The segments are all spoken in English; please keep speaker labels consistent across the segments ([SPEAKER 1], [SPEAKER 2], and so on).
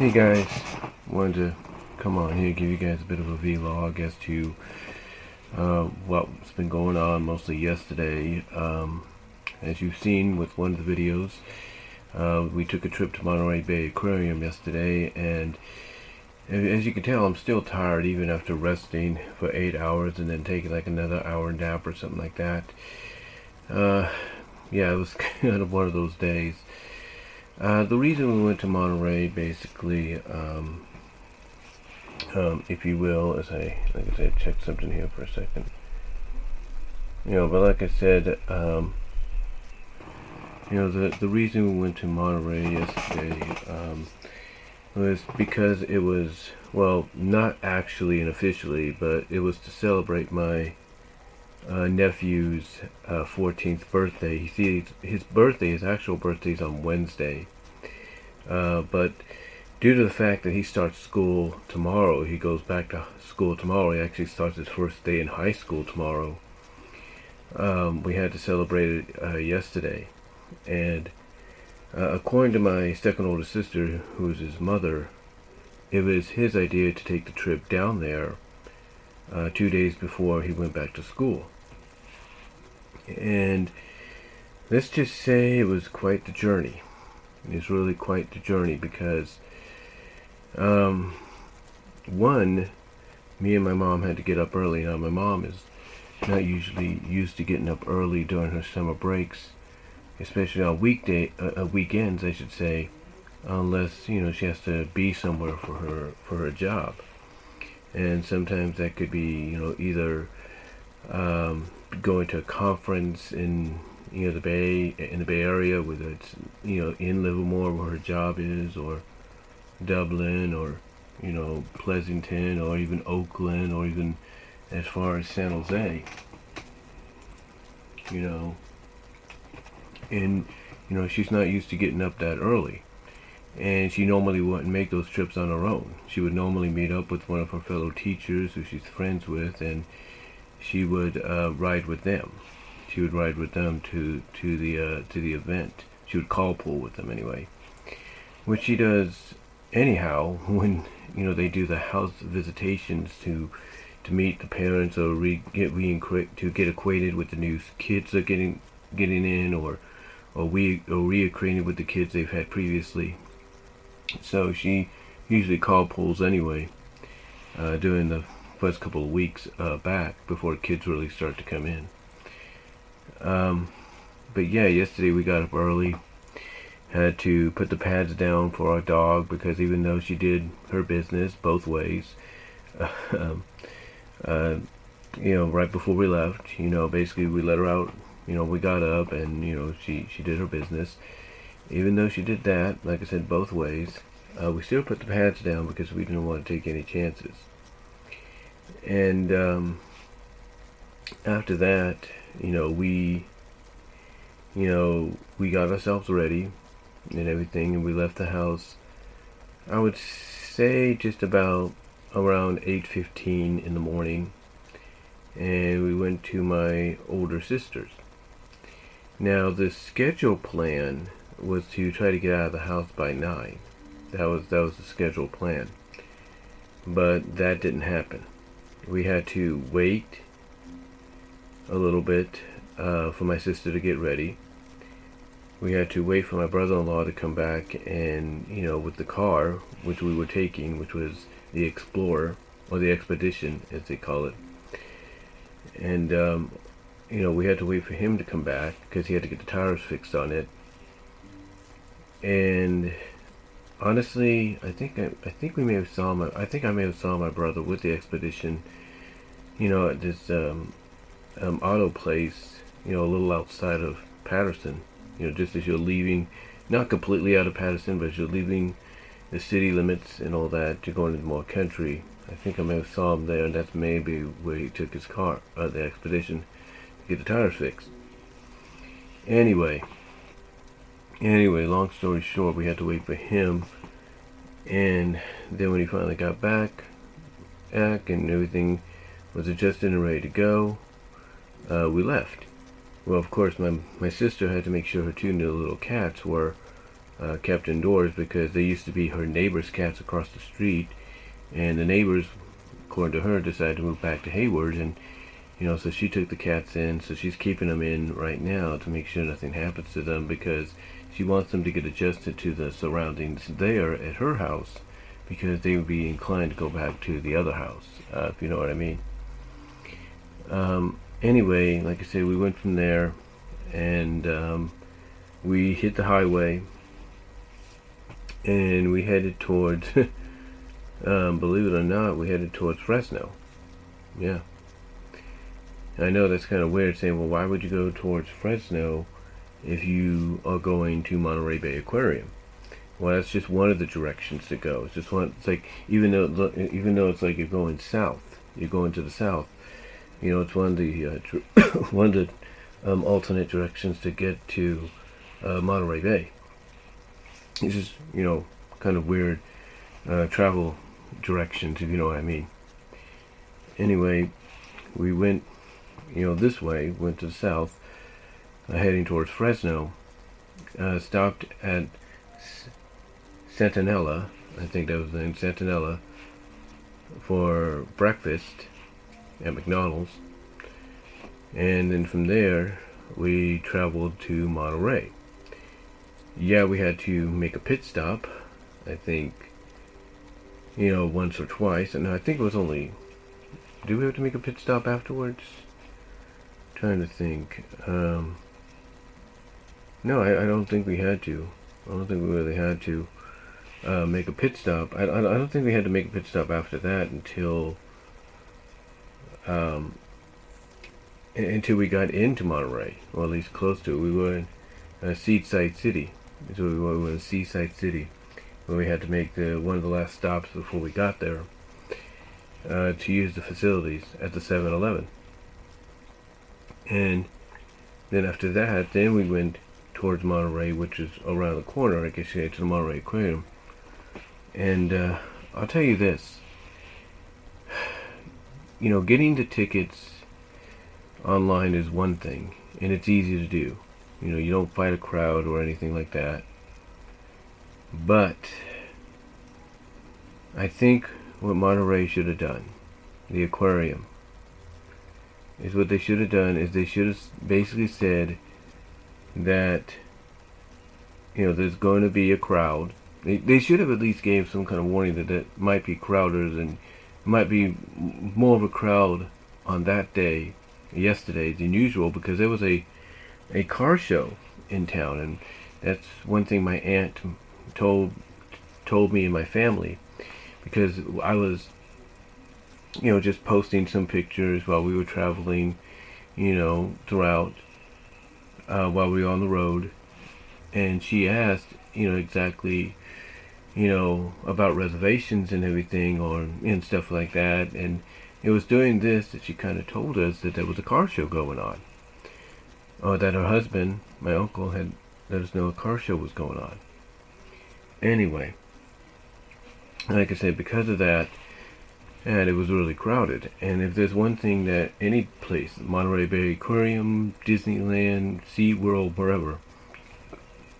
[SPEAKER 1] Hey guys, wanted to come on here give you guys a bit of a vlog as to uh, what's been going on mostly yesterday. Um, as you've seen with one of the videos, uh, we took a trip to Monterey Bay Aquarium yesterday and as you can tell I'm still tired even after resting for eight hours and then taking like another hour nap or something like that. Uh, yeah, it was kind of one of those days. Uh, the reason we went to Monterey, basically, um, um, if you will, as I, like I said, check something here for a second. You know, but like I said, um, you know, the the reason we went to Monterey yesterday um, was because it was, well, not actually and officially, but it was to celebrate my uh, nephew's uh, 14th birthday. He sees his birthday, his actual birthday is on Wednesday. Uh, but due to the fact that he starts school tomorrow, he goes back to school tomorrow. He actually starts his first day in high school tomorrow. Um, we had to celebrate it uh, yesterday. And uh, according to my second older sister, who's his mother, it was his idea to take the trip down there uh, two days before he went back to school. And let's just say it was quite the journey. It was really quite the journey because, um, one, me and my mom had to get up early. Now, my mom is not usually used to getting up early during her summer breaks, especially on weekday uh, uh weekends, I should say, unless you know she has to be somewhere for her for her job and sometimes that could be you know either um, going to a conference in you know the Bay in the Bay Area, whether it's you know in Livermore where her job is, or Dublin, or you know Pleasanton, or even Oakland, or even as far as San Jose. You know, and you know she's not used to getting up that early and she normally wouldn't make those trips on her own. She would normally meet up with one of her fellow teachers who she's friends with, and she would uh, ride with them. She would ride with them to to the uh, to the event. She would carpool with them anyway, which she does anyhow when you know they do the house visitations to to meet the parents or re, get re to get acquainted with the new kids that are getting getting in or or we or reacquainted with the kids they've had previously so she usually carpools anyway uh, during the first couple of weeks uh, back before kids really start to come in. Um, but yeah, yesterday we got up early. Had to put the pads down for our dog because even though she did her business both ways, um, uh, you know, right before we left, you know, basically we let her out. You know, we got up and you know she she did her business even though she did that, like I said, both ways, uh, we still put the pads down because we didn't want to take any chances. And um, after that, you know, we, you know, we got ourselves ready and everything, and we left the house. I would say just about around 8:15 in the morning, and we went to my older sister's. Now the schedule plan was to try to get out of the house by nine. That was that was the scheduled plan. But that didn't happen. We had to wait a little bit uh, for my sister to get ready. We had to wait for my brother-in-law to come back and, you know, with the car, which we were taking, which was the Explorer, or the Expedition, as they call it. And, um, you know, we had to wait for him to come back because he had to get the tires fixed on it and honestly, I think I, I think we may have saw my I think I may have saw my brother with the expedition. You know, at this um, um, auto place. You know, a little outside of Patterson. You know, just as you're leaving, not completely out of Patterson, but as you're leaving the city limits and all that to go into more country. I think I may have saw him there, and that's maybe where he took his car, uh, the expedition, to get the tires fixed. Anyway, Anyway, long story short, we had to wait for him. And then when he finally got back, back and everything was adjusted and ready to go, uh, we left. Well, of course, my my sister had to make sure her two little cats were uh, kept indoors because they used to be her neighbor's cats across the street, and the neighbors, according to her, decided to move back to Hayward, and you know, so she took the cats in, so she's keeping them in right now to make sure nothing happens to them because she wants them to get adjusted to the surroundings there at her house because they would be inclined to go back to the other house, uh, if you know what I mean. Um, anyway, like I said, we went from there and um, we hit the highway and we headed towards, um, believe it or not, we headed towards Fresno. Yeah. I know that's kind of weird saying, well, why would you go towards Fresno if you are going to Monterey Bay Aquarium? Well, that's just one of the directions to go. It's just one. It's like even though even though it's like you're going south, you're going to the south. You know, it's one of the uh, one of the um, alternate directions to get to uh, Monterey Bay. It's just you know kind of weird uh, travel directions, if you know what I mean. Anyway, we went you know this way, went to the south, heading towards Fresno. Uh, stopped at Santa Nella, I think that was the name, Santa Nella, for breakfast at McDonald's. And then from there, we traveled to Monterey. Yeah, we had to make a pit stop, I think, you know, once or twice. And I think it was only, do we have to make a pit stop afterwards? Trying to think. Um, no, I, I don't think we had to. I don't think we really had to uh, make a pit stop. I, I, don't think we had to make a pit stop after that until um, until we got into Monterey, or at least close to it. We were in uh, Seaside City. So we were, we were in Seaside City, where we had to make the one of the last stops before we got there uh, to use the facilities at the 7-Eleven. And then after that, then we went towards Monterey, which is around the corner, I guess you say, to the Monterey Aquarium. And uh, I'll tell you this. You know, getting the tickets online is one thing, and it's easy to do. You know, you don't fight a crowd or anything like that. But I think what Monterey should have done, the aquarium, is what they should have done is they should have basically said that you know there's going to be a crowd. They, they should have at least gave some kind of warning that that might be crowders and might be more of a crowd on that day, yesterday, than usual because there was a a car show in town, and that's one thing my aunt told told me and my family because I was you know just posting some pictures while we were traveling, you know, throughout uh, while we were on the road, and she asked, you know, exactly you know, about reservations and everything or and stuff like that. And it was during this that she kind of told us that there was a car show going on. Or that her husband, my uncle, had let us know a car show was going on. Anyway, like I said, because of that, and it was really crowded. And if there's one thing that any place, Monterey Bay Aquarium, Disneyland, SeaWorld, wherever,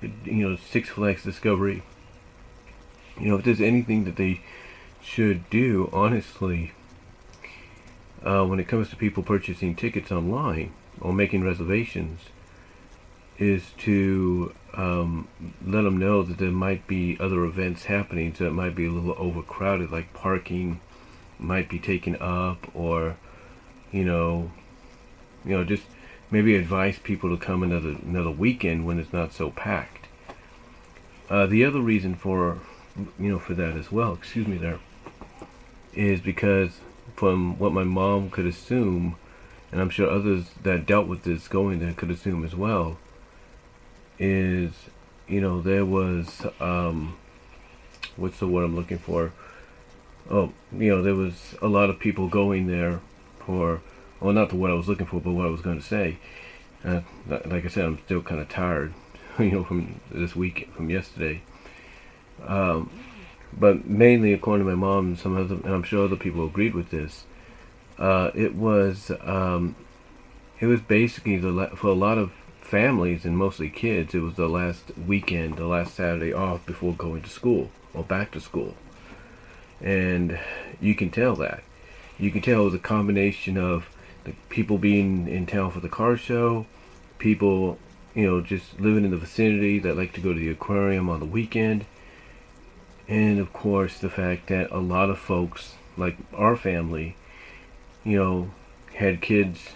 [SPEAKER 1] you know, Six Flags Discovery, you know, if there's anything that they should do, honestly, uh, when it comes to people purchasing tickets online or making reservations, is to um, let them know that there might be other events happening, so it might be a little overcrowded, like parking might be taken up, or you know, you know, just maybe advise people to come another another weekend when it's not so packed. Uh, the other reason for you know, for that as well, excuse me there, is because from what my mom could assume, and I'm sure others that dealt with this going there could assume as well, is, you know, there was, um, what's the word I'm looking for? Oh, you know, there was a lot of people going there for, well, not the what I was looking for, but what I was going to say. Uh, like I said, I'm still kind of tired, you know, from this week, from yesterday. Um, but mainly, according to my mom and some other, and I'm sure other people agreed with this, uh, it was um, it was basically the for a lot of families and mostly kids, it was the last weekend, the last Saturday off before going to school or back to school. And you can tell that. You can tell it was a combination of the people being in town for the car show, people, you know, just living in the vicinity that like to go to the aquarium on the weekend, and of course the fact that a lot of folks, like our family, you know, had kids,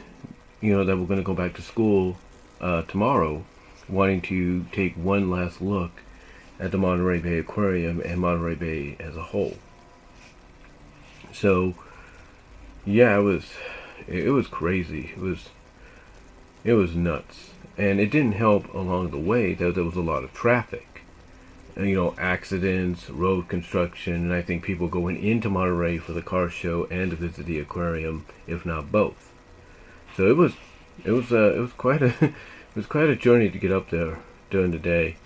[SPEAKER 1] you know, that were going to go back to school uh, tomorrow, wanting to take one last look at the Monterey Bay Aquarium and Monterey Bay as a whole. So, yeah, it was it was crazy. It was it was nuts, and it didn't help along the way that there was a lot of traffic, and, you know, accidents, road construction, and I think people going into Monterey for the car show and to visit the aquarium, if not both. So it was it was uh, it was quite a it was quite a journey to get up there during the day.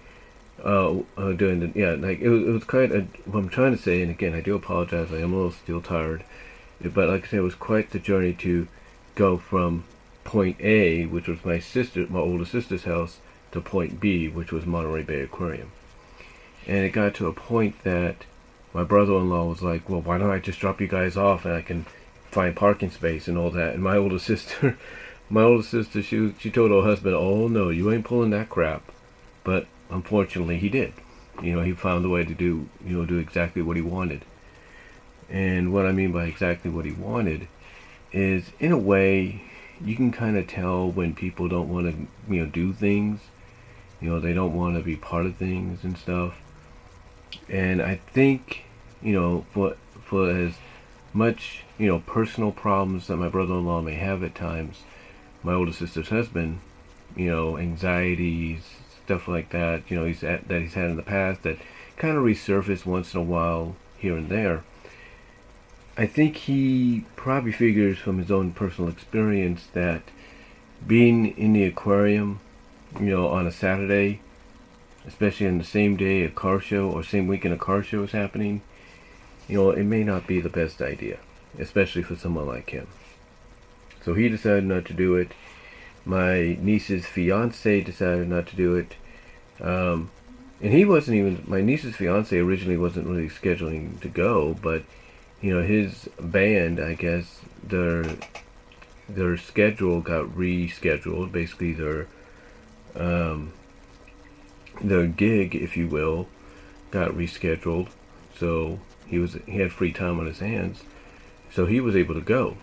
[SPEAKER 1] Uh, uh, during the yeah, like it was, it was quite a. What I'm trying to say, and again, I do apologize. I am a little still tired, but like I said, it was quite the journey to go from point A, which was my sister, my older sister's house, to point B, which was Monterey Bay Aquarium. And it got to a point that my brother-in-law was like, "Well, why don't I just drop you guys off and I can find parking space and all that?" And my older sister, my older sister, she she told her husband, "Oh no, you ain't pulling that crap." But unfortunately he did. You know, he found a way to do, you know, do exactly what he wanted. And what I mean by exactly what he wanted is, in a way, you can kind of tell when people don't want to, you know, do things. You know, they don't want to be part of things and stuff. And I think, you know, for for as much, you know, personal problems that my brother-in-law may have at times, my older sister's husband, you know, anxieties, stuff like that, you know, he's at, that he's had in the past that kind of resurface once in a while here and there. I think he probably figures from his own personal experience that being in the aquarium, you know, on a Saturday, especially on the same day a car show or same weekend a car show is happening, you know, it may not be the best idea, especially for someone like him. So he decided not to do it my niece's fiance decided not to do it. Um, and he wasn't even, my niece's fiance originally wasn't really scheduling to go, but, you know, his band, I guess, their, their schedule got rescheduled, basically their, um, their gig, if you will, got rescheduled. So he was, he had free time on his hands. So he was able to go.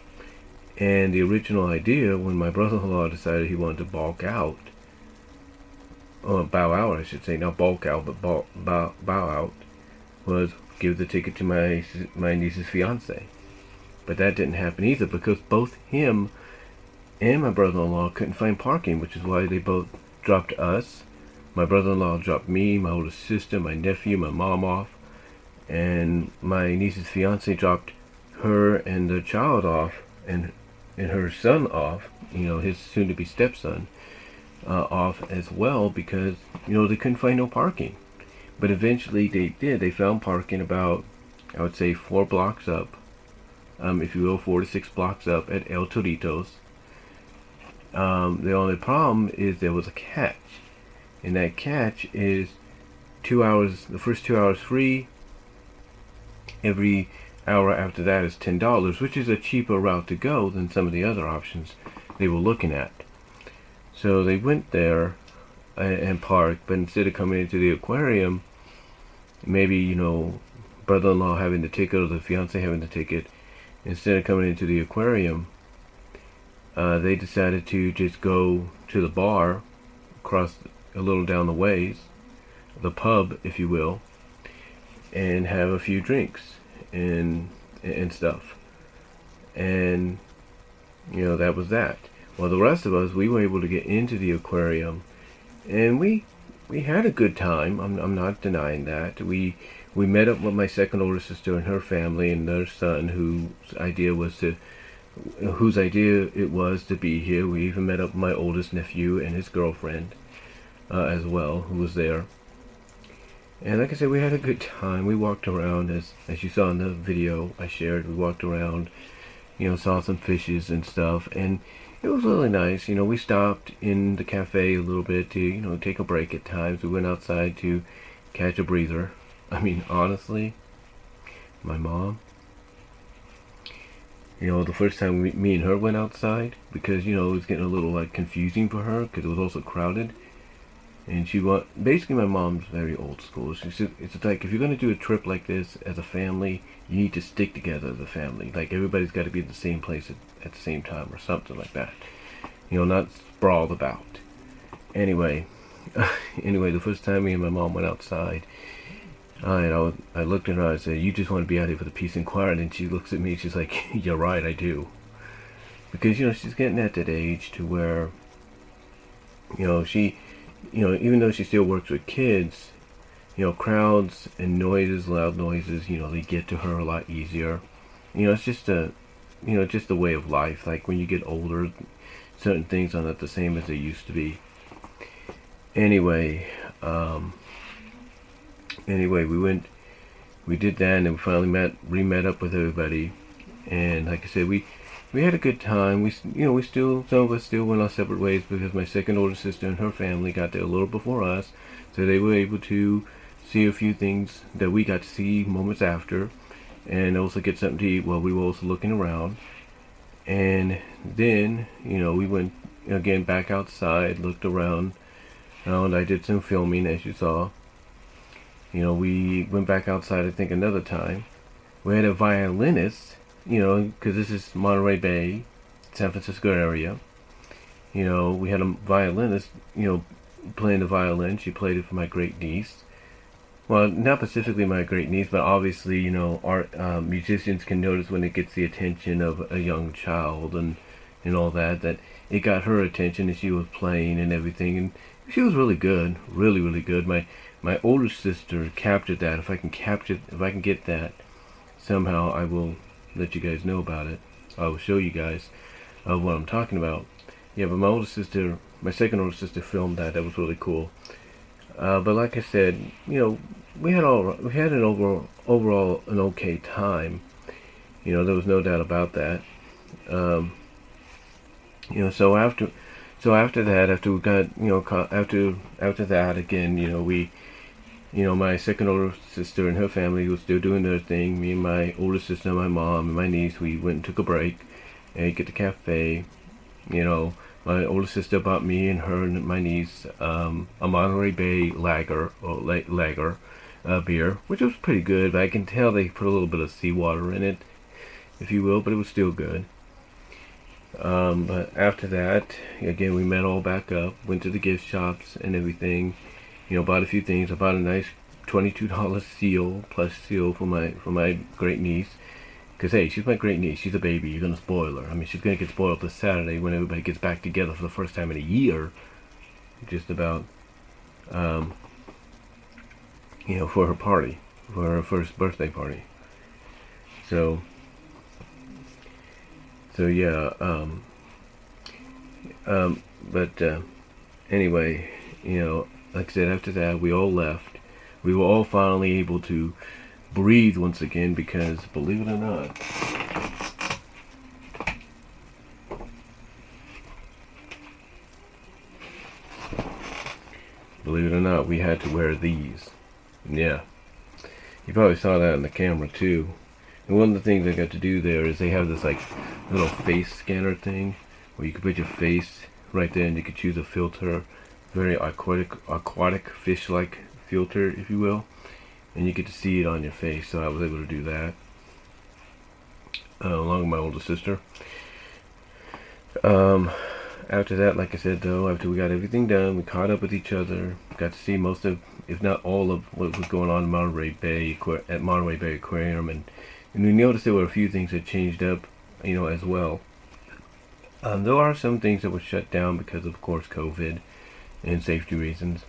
[SPEAKER 1] And the original idea, when my brother-in-law decided he wanted to bulk out, or bow out, I should say, not bulk out, but bow, bow, bow out, was give the ticket to my my niece's fiance. But that didn't happen either because both him and my brother-in-law couldn't find parking, which is why they both dropped us. My brother-in-law dropped me, my older sister, my nephew, my mom off, and my niece's fiance dropped her and the child off, and and her son off, you know, his soon to be stepson, uh, off as well because, you know, they couldn't find no parking. But eventually they did. They found parking about, I would say, four blocks up, um, if you will, four to six blocks up at El Toritos. Um, the only problem is there was a catch. And that catch is two hours, the first two hours free, every hour after that is $10, which is a cheaper route to go than some of the other options they were looking at. So they went there and parked, but instead of coming into the aquarium, maybe, you know, brother-in-law having the ticket or the fiance having the ticket, instead of coming into the aquarium, uh, they decided to just go to the bar across a little down the ways, the pub, if you will, and have a few drinks and and stuff. And you know that was that. Well, the rest of us we were able to get into the aquarium, and we we had a good time. I'm I'm not denying that. We we met up with my second older sister and her family and their son, whose idea was to whose idea it was to be here. We even met up with my oldest nephew and his girlfriend uh, as well, who was there. And like I said, we had a good time. We walked around, as as you saw in the video I shared. We walked around, you know, saw some fishes and stuff. And it was really nice. You know, we stopped in the cafe a little bit to, you know, take a break at times. We went outside to catch a breather. I mean, honestly, my mom, you know, the first time we, me and her went outside, because, you know, it was getting a little, like, confusing for her, because it was also crowded. And she was, basically my mom's very old school. she said it's like, if you're going to do a trip like this as a family, you need to stick together as a family. Like, everybody's got to be at the same place at, at the same time, or something like that. You know, not sprawled about. Anyway, anyway, the first time me and my mom went outside, I, I, I looked at her and I said, you just want to be out here for the peace and quiet. And she looks at me, she's like, you're right, I do. Because, you know, she's getting at that age to where, you know, she, you know, even though she still works with kids, you know, crowds and noises, loud noises, you know, they get to her a lot easier. You know, it's just a, you know, just a way of life. Like when you get older, certain things are not the same as they used to be. Anyway, um, anyway, we went, we did that, and we finally met, re-met up with everybody, and like I said, we we had a good time. We, you know, we still some of us still went our separate ways because my second older sister and her family got there a little before us, so they were able to see a few things that we got to see moments after, and also get something to eat while we were also looking around. And then, you know, we went again back outside, looked around, and I did some filming as you saw. You know, we went back outside, I think, another time. We had a violinist, you know, because this is Monterey Bay, San Francisco area. You know, we had a violinist, you know, playing the violin. She played it for my great niece. Well, not specifically my great niece, but obviously, you know, art um, musicians can notice when it gets the attention of a young child and and all that. That it got her attention, and she was playing and everything, and she was really good, really, really good. My my older sister captured that. If I can capture, if I can get that somehow, I will let you guys know about it. I will show you guys of what I'm talking about. Yeah, but my older sister, my second older sister, filmed that. That was really cool. Uh, but like I said, you know, we had all we had an overall overall an okay time. You know, there was no doubt about that. Um, you know, so after so after that, after we got you know after after that again, you know we you know, my second older sister and her family was still doing their thing. Me and my older sister, my mom, and my niece, we went and took a break and get the cafe. You know, my older sister bought me and her and my niece um, a Monterey Bay lager or lager uh, beer, which was pretty good. But I can tell they put a little bit of seawater in it, if you will, but it was still good. Um, but after that, again, we met all back up, went to the gift shops and everything you know, bought a few things. I bought a nice twenty-two dollar seal, plus seal for my for my great niece. Cause hey, she's my great niece. She's a baby. You're gonna spoil her. I mean, she's gonna get spoiled this Saturday when everybody gets back together for the first time in a year. Just about, um, you know, for her party, for her first birthday party. So, so yeah, um, um, but uh, anyway, you know, like I said, after that, we all left. We were all finally able to breathe once again because, believe it or not, believe it or not, we had to wear these. Yeah. You probably saw that in the camera too. And one of the things I got to do there is they have this like little face scanner thing where you can put your face right there and you can choose a filter very aquatic, aquatic fish-like filter, if you will, and you get to see it on your face. So I was able to do that, uh, along with my older sister. Um, after that, like I said, though, after we got everything done, we caught up with each other, got to see most of, if not all of, what was going on in Monterey Bay at Monterey Bay Aquarium, and and we noticed there were a few things that changed up, you know, as well. Um, there are some things that were shut down because, of course, COVID and safety reasons.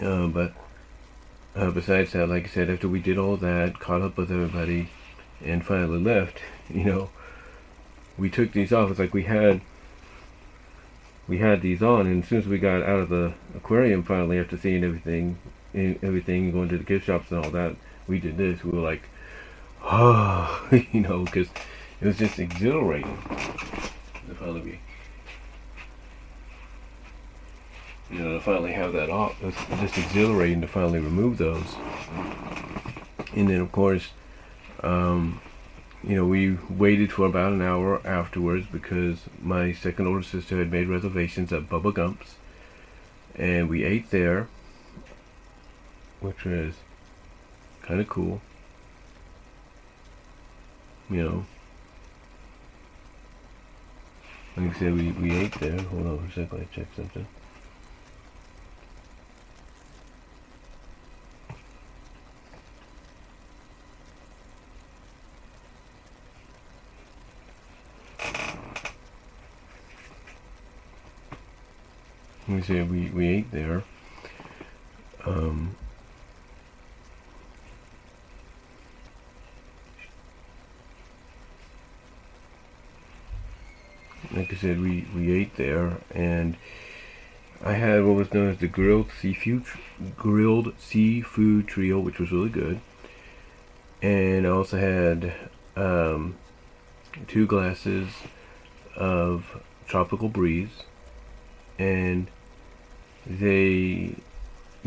[SPEAKER 1] Uh, but uh, besides that, like I said, after we did all that, caught up with everybody, and finally left, you know, we took these off. It's like we had we had these on, and as soon as we got out of the aquarium, finally after seeing everything, everything going to the gift shops and all that, we did this. We were like, oh, you know, because it was just exhilarating. If finally be, you know, to finally have that off. It's just exhilarating to finally remove those. And then, of course, um, you know, we waited for about an hour afterwards because my second older sister had made reservations at Bubba Gump's. And we ate there, which was kind of cool. You know, like I said, we, we ate there. Hold on for a second, I check something. We said we, we ate there. Um, like I said, we, we ate there, and I had what was known as the grilled seafood grilled seafood trio, which was really good. And I also had um, two glasses of tropical breeze, and they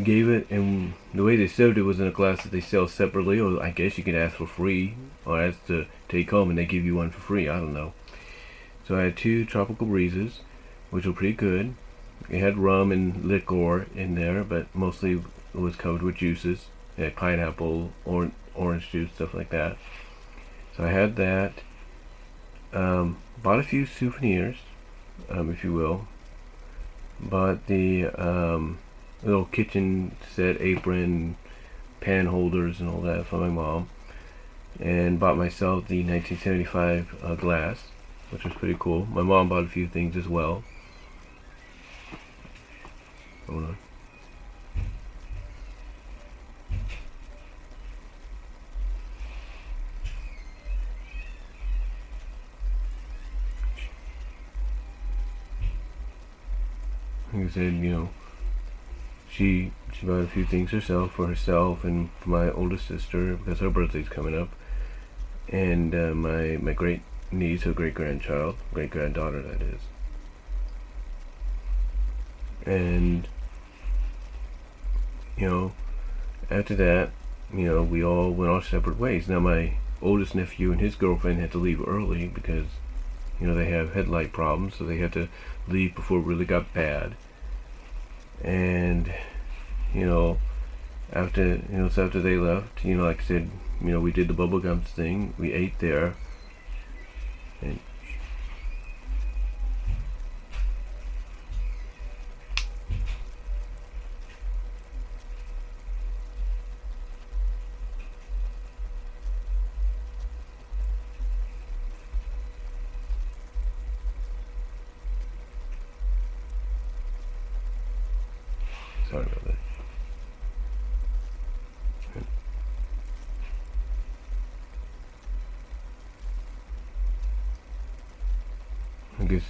[SPEAKER 1] gave it, and the way they served it was in a glass that they sell separately, or I guess you can ask for free, or ask to take home, and they give you one for free. I don't know. So I had two tropical breezes, which were pretty good. It had rum and liquor in there, but mostly it was covered with juices. It had pineapple, or orange juice, stuff like that. So I had that. Um, bought a few souvenirs, um, if you will bought the um, little kitchen set apron, pan holders, and all that for my mom, and bought myself the 1975 uh, glass, which was pretty cool. My mom bought a few things as well. Hold on. I said, you know, she she bought a few things herself for herself and for my oldest sister because her birthday's coming up, and uh, my my great niece, her great grandchild, great granddaughter, that is. And you know, after that, you know, we all went our separate ways. Now my oldest nephew and his girlfriend had to leave early because you know, they have headlight problems, so they had to leave before it really got bad. And, you know, after, you know, so after they left, you know, like I said, you know, we did the Bubba Gump's thing, we ate there, and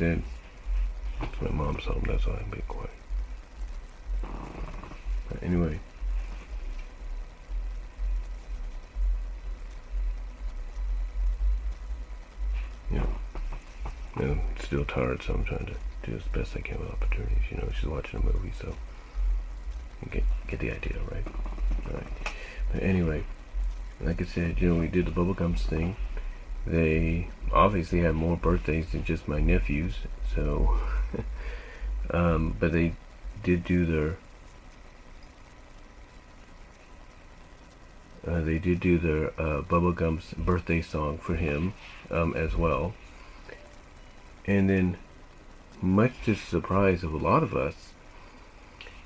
[SPEAKER 1] It's my mom's home, that's why I'm being quiet. But anyway. Yeah. I'm still tired, so I'm trying to do as best I can with opportunities. You know, she's watching a movie, so get get the idea, right? Right. But anyway, like I said, you know, we did the Bubba Gump's thing. They obviously had more birthdays than just my nephews, so um, but they did do their uh, they did do their uh, Bubba Gump's birthday song for him um, as well. And then, much to the surprise of a lot of us,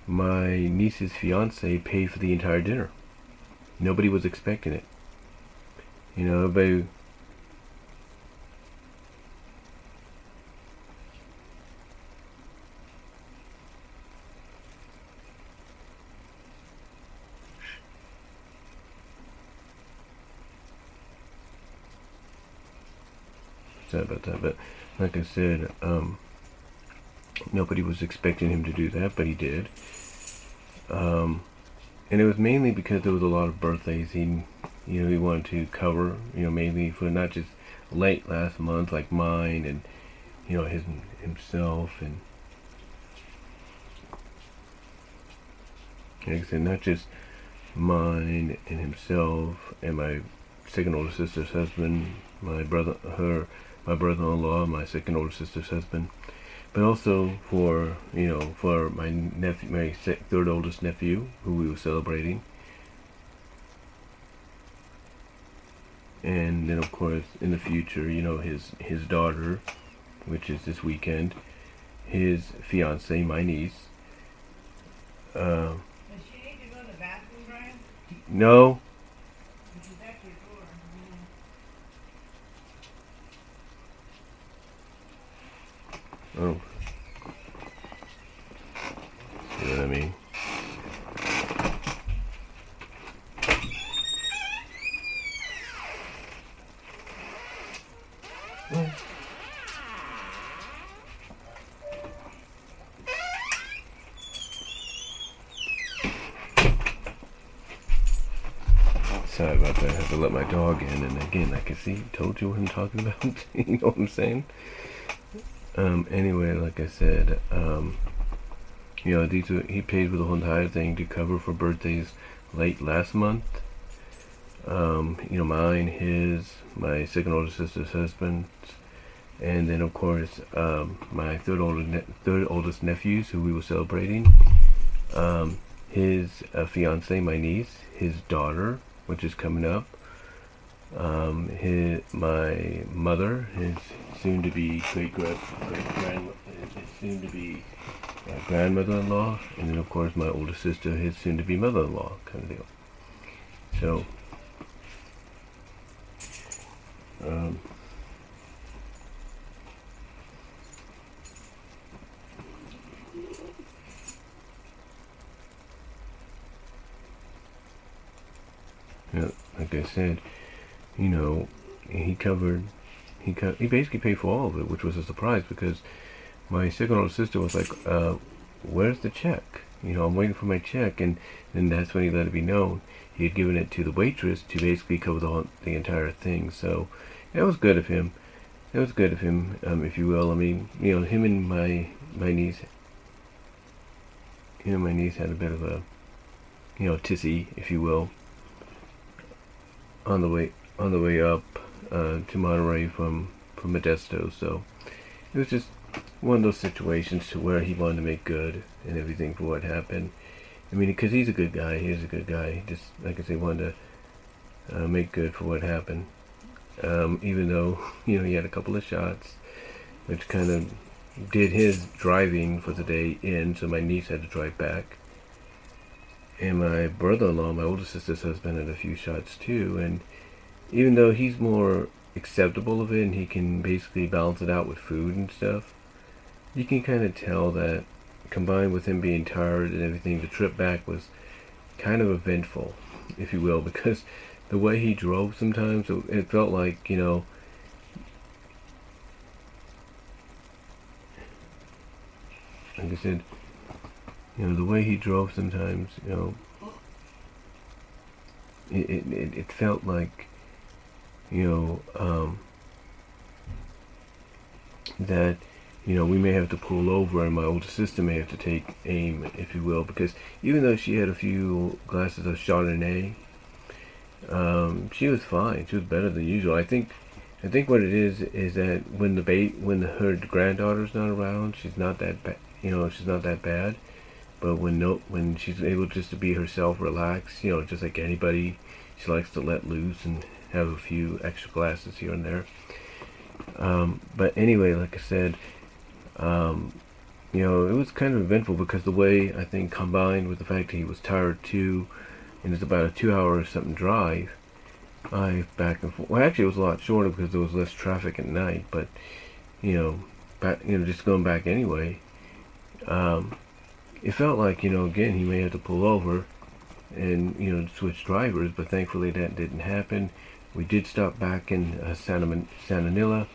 [SPEAKER 1] my niece's fiance paid for the entire dinner. Nobody was expecting it. You know, everybody. About that, but like I said, um, nobody was expecting him to do that, but he did. Um, and it was mainly because there was a lot of birthdays. He, you know, he wanted to cover, you know, maybe for not just late last month like mine, and you know his himself and like I said, not just mine and himself and my second older sister's husband, my brother, her, my brother-in-law, my second older sister's husband, but also for you know for my nephew, my third oldest nephew, who we were celebrating, and then of course in the future, you know his his daughter, which is this weekend, his fiance, my niece. Uh, no. Oh. See what I mean? Sorry about that. I have to let my dog in, and again, I can see, told you what I'm talking about. you know what I'm saying? Um, anyway, like I said, um, you know, these he paid for the whole entire thing to cover for birthdays late last month. Um, you know, mine, his, my second older sister's husband, and then of course um, my third oldest third oldest nephews who we were celebrating. Um, his uh, fiance, my niece, his daughter, which is coming up. Um, his, my mother, his soon-to-be great great grand, soon to be uh, grandmother-in-law, and then of course my older sister, his soon-to-be mother-in-law, kind of deal. So, um, Yeah, like I said, you know, he covered, he he basically paid for all of it, which was a surprise because my second older sister was like, uh, "Where's the check?" You know, I'm waiting for my check, and then that's when he let it be known he had given it to the waitress to basically cover the whole, the entire thing. So it was good of him. It was good of him, um, if you will. I mean, you know, him and my my niece, you know, my niece had a bit of a, you know, tizzy, if you will on the way on the way up uh, to Monterey from from Modesto. So it was just one of those situations to where he wanted to make good and everything for what happened. I mean, because he's a good guy. He's a good guy. Just like I say, wanted to uh, make good for what happened. Um, even though you know he had a couple of shots, which kind of did his driving for the day in. So my niece had to drive back and my brother-in-law, my older sister's husband, had a few shots too. And even though he's more acceptable of it, and he can basically balance it out with food and stuff, you can kind of tell that combined with him being tired and everything, the trip back was kind of eventful, if you will, because the way he drove sometimes, it felt like you know. Like I said, you know, the way he drove sometimes, you know, it, it, it felt like, you know, um, that, you know, we may have to pull over and my older sister may have to take aim, if you will, because even though she had a few glasses of Chardonnay, um, she was fine. She was better than usual. I think, I think what it is is that when the bait, when the, her granddaughter's not around, she's not that bad. You know, she's not that bad but when no, when she's able just to be herself, relax, you know, just like anybody, she likes to let loose and have a few extra glasses here and there. Um, but anyway, like I said, um, you know, it was kind of eventful because the way I think combined with the fact that he was tired too, and it's about a two-hour or something drive. I back and forth. Well, actually, it was a lot shorter because there was less traffic at night. But you know, back you know, just going back anyway. Um, it felt like, you know, again, he may have to pull over and, you know, switch drivers, but thankfully that didn't happen. We did stop back in uh, Santa, Santa Nella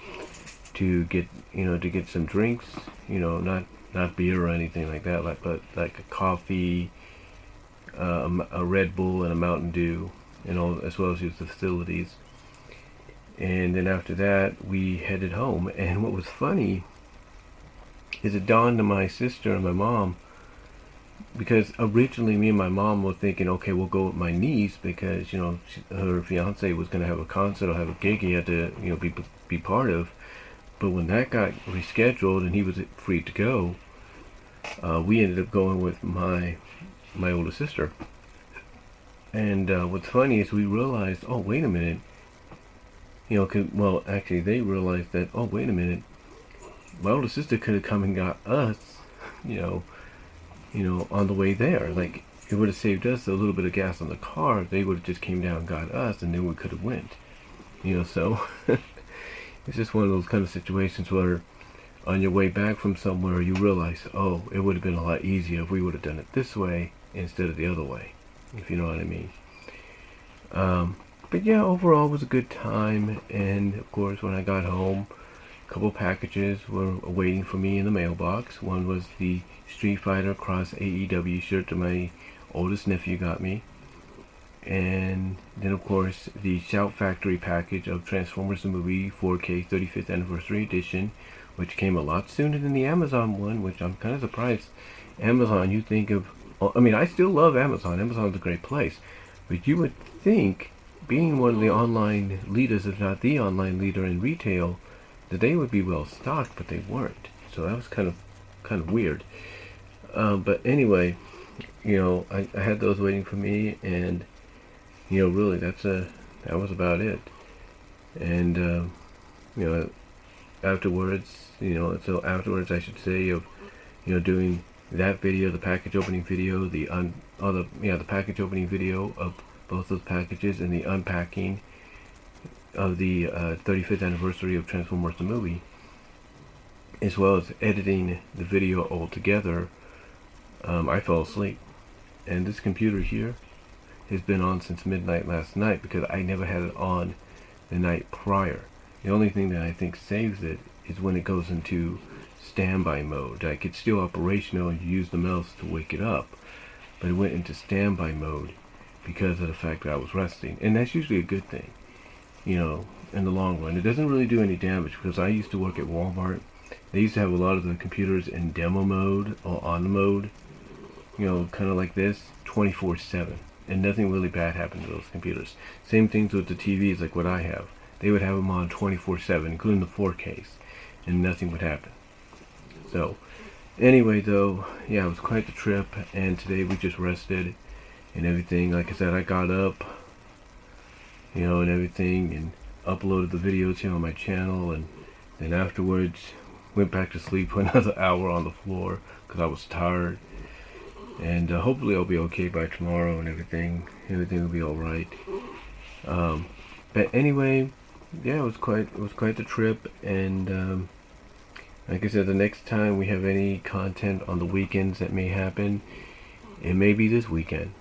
[SPEAKER 1] to get, you know, to get some drinks, you know, not, not beer or anything like that, like, but like a coffee, uh, a Red Bull and a Mountain Dew, and all, as well as the facilities. And then after that, we headed home. And what was funny is it dawned on my sister and my mom because originally me and my mom were thinking, okay, we'll go with my niece because you know she, her fiance was going to have a concert or have a gig he had to you know be be part of. But when that got rescheduled and he was free to go, uh, we ended up going with my my older sister. And uh, what's funny is we realized, oh wait a minute, you know, cause, well actually they realized that, oh wait a minute, my older sister could have come and got us, you know, you know, on the way there. Like it would have saved us a little bit of gas on the car. They would have just came down got us, and then we could have went. You know, so it's just one of those kind of situations where on your way back from somewhere you realize, oh, it would have been a lot easier if we would have done it this way instead of the other way, if you know what I mean. Um, but yeah, overall it was a good time, and of course when I got home, a couple packages were waiting for me in the mailbox. One was the Street Fighter Cross AEW shirt that my oldest nephew got me. And then, of course, the Shout Factory package of Transformers the Movie 4K 35th Anniversary Edition, which came a lot sooner than the Amazon one, which I'm kind of surprised. Amazon, you think of, I mean, I still love Amazon. Amazon's a great place. But you would think, being one of the online leaders, if not the online leader in retail, that they would be well stocked, but they weren't. So that was kind of, kind of weird. Uh, but anyway, you know, I, I had those waiting for me, and you know, really, that's a that was about it. And uh, you know, afterwards, you know, so afterwards, I should say, of you know, doing that video, the package opening video, the un other yeah, the package opening video of both those packages, and the unpacking of the uh, 35th anniversary of Transformers the movie, as well as editing the video all together um, I fell asleep. And this computer here has been on since midnight last night because I never had it on the night prior. The only thing that I think saves it is when it goes into standby mode. Like it's still operational and you use the mouse to wake it up, but it went into standby mode because of the fact that I was resting. And that's usually a good thing, you know, in the long run. It doesn't really do any damage because I used to work at Walmart. They used to have a lot of the computers in demo mode or on mode you know, kind of like this, 24-7. And nothing really bad happened to those computers. Same things with the TVs like what I have. They would have them on 24-7, including the 4Ks. And nothing would happen. So, anyway though, yeah, it was quite the trip. And today we just rested and everything. Like I said, I got up, you know, and everything. And uploaded the videos here on my channel. And then afterwards, went back to sleep for another hour on the floor because I was tired and uh, hopefully I'll be okay by tomorrow and everything. Everything will be all right um, but anyway yeah it was quite it was quite the trip. And um, like I said the next time we have any content on the weekends that may happen it may be this weekend.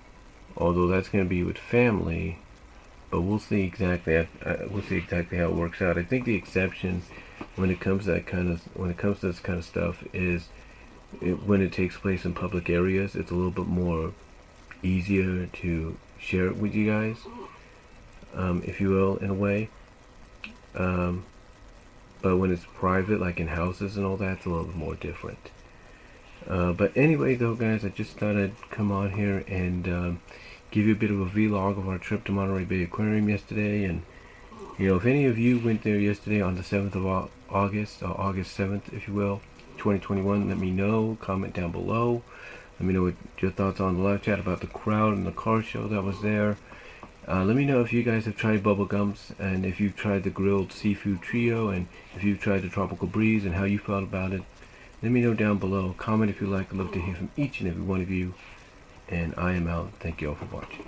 [SPEAKER 1] Although that's going to be with family but we'll see exactly uh, we'll see exactly how it works out. I think the exception when it comes to that kind of when it comes to this kind of stuff is it, when it takes place in public areas, it's a little bit more easier to share it with you guys, um, if you will, in a way. Um, but when it's private, like in houses and all that, it's a little bit more different. Uh, but anyway, though, guys, I just thought I'd come on here and um, give you a bit of a vlog of our trip to Monterey Bay Aquarium yesterday. And, you know, if any of you went there yesterday on the 7th of August, or August 7th, if you will, 2021 let me know comment down below. Let me know what your thoughts on the live chat about the crowd and the car show that was there. Uh, let me know if you guys have tried Bubba Gump's and if you've tried the grilled seafood trio and if you've tried the tropical breeze and how you felt about it. Let me know down below. Comment if you like. I'd love to hear from each and every one of you. And I am out. Thank you all for watching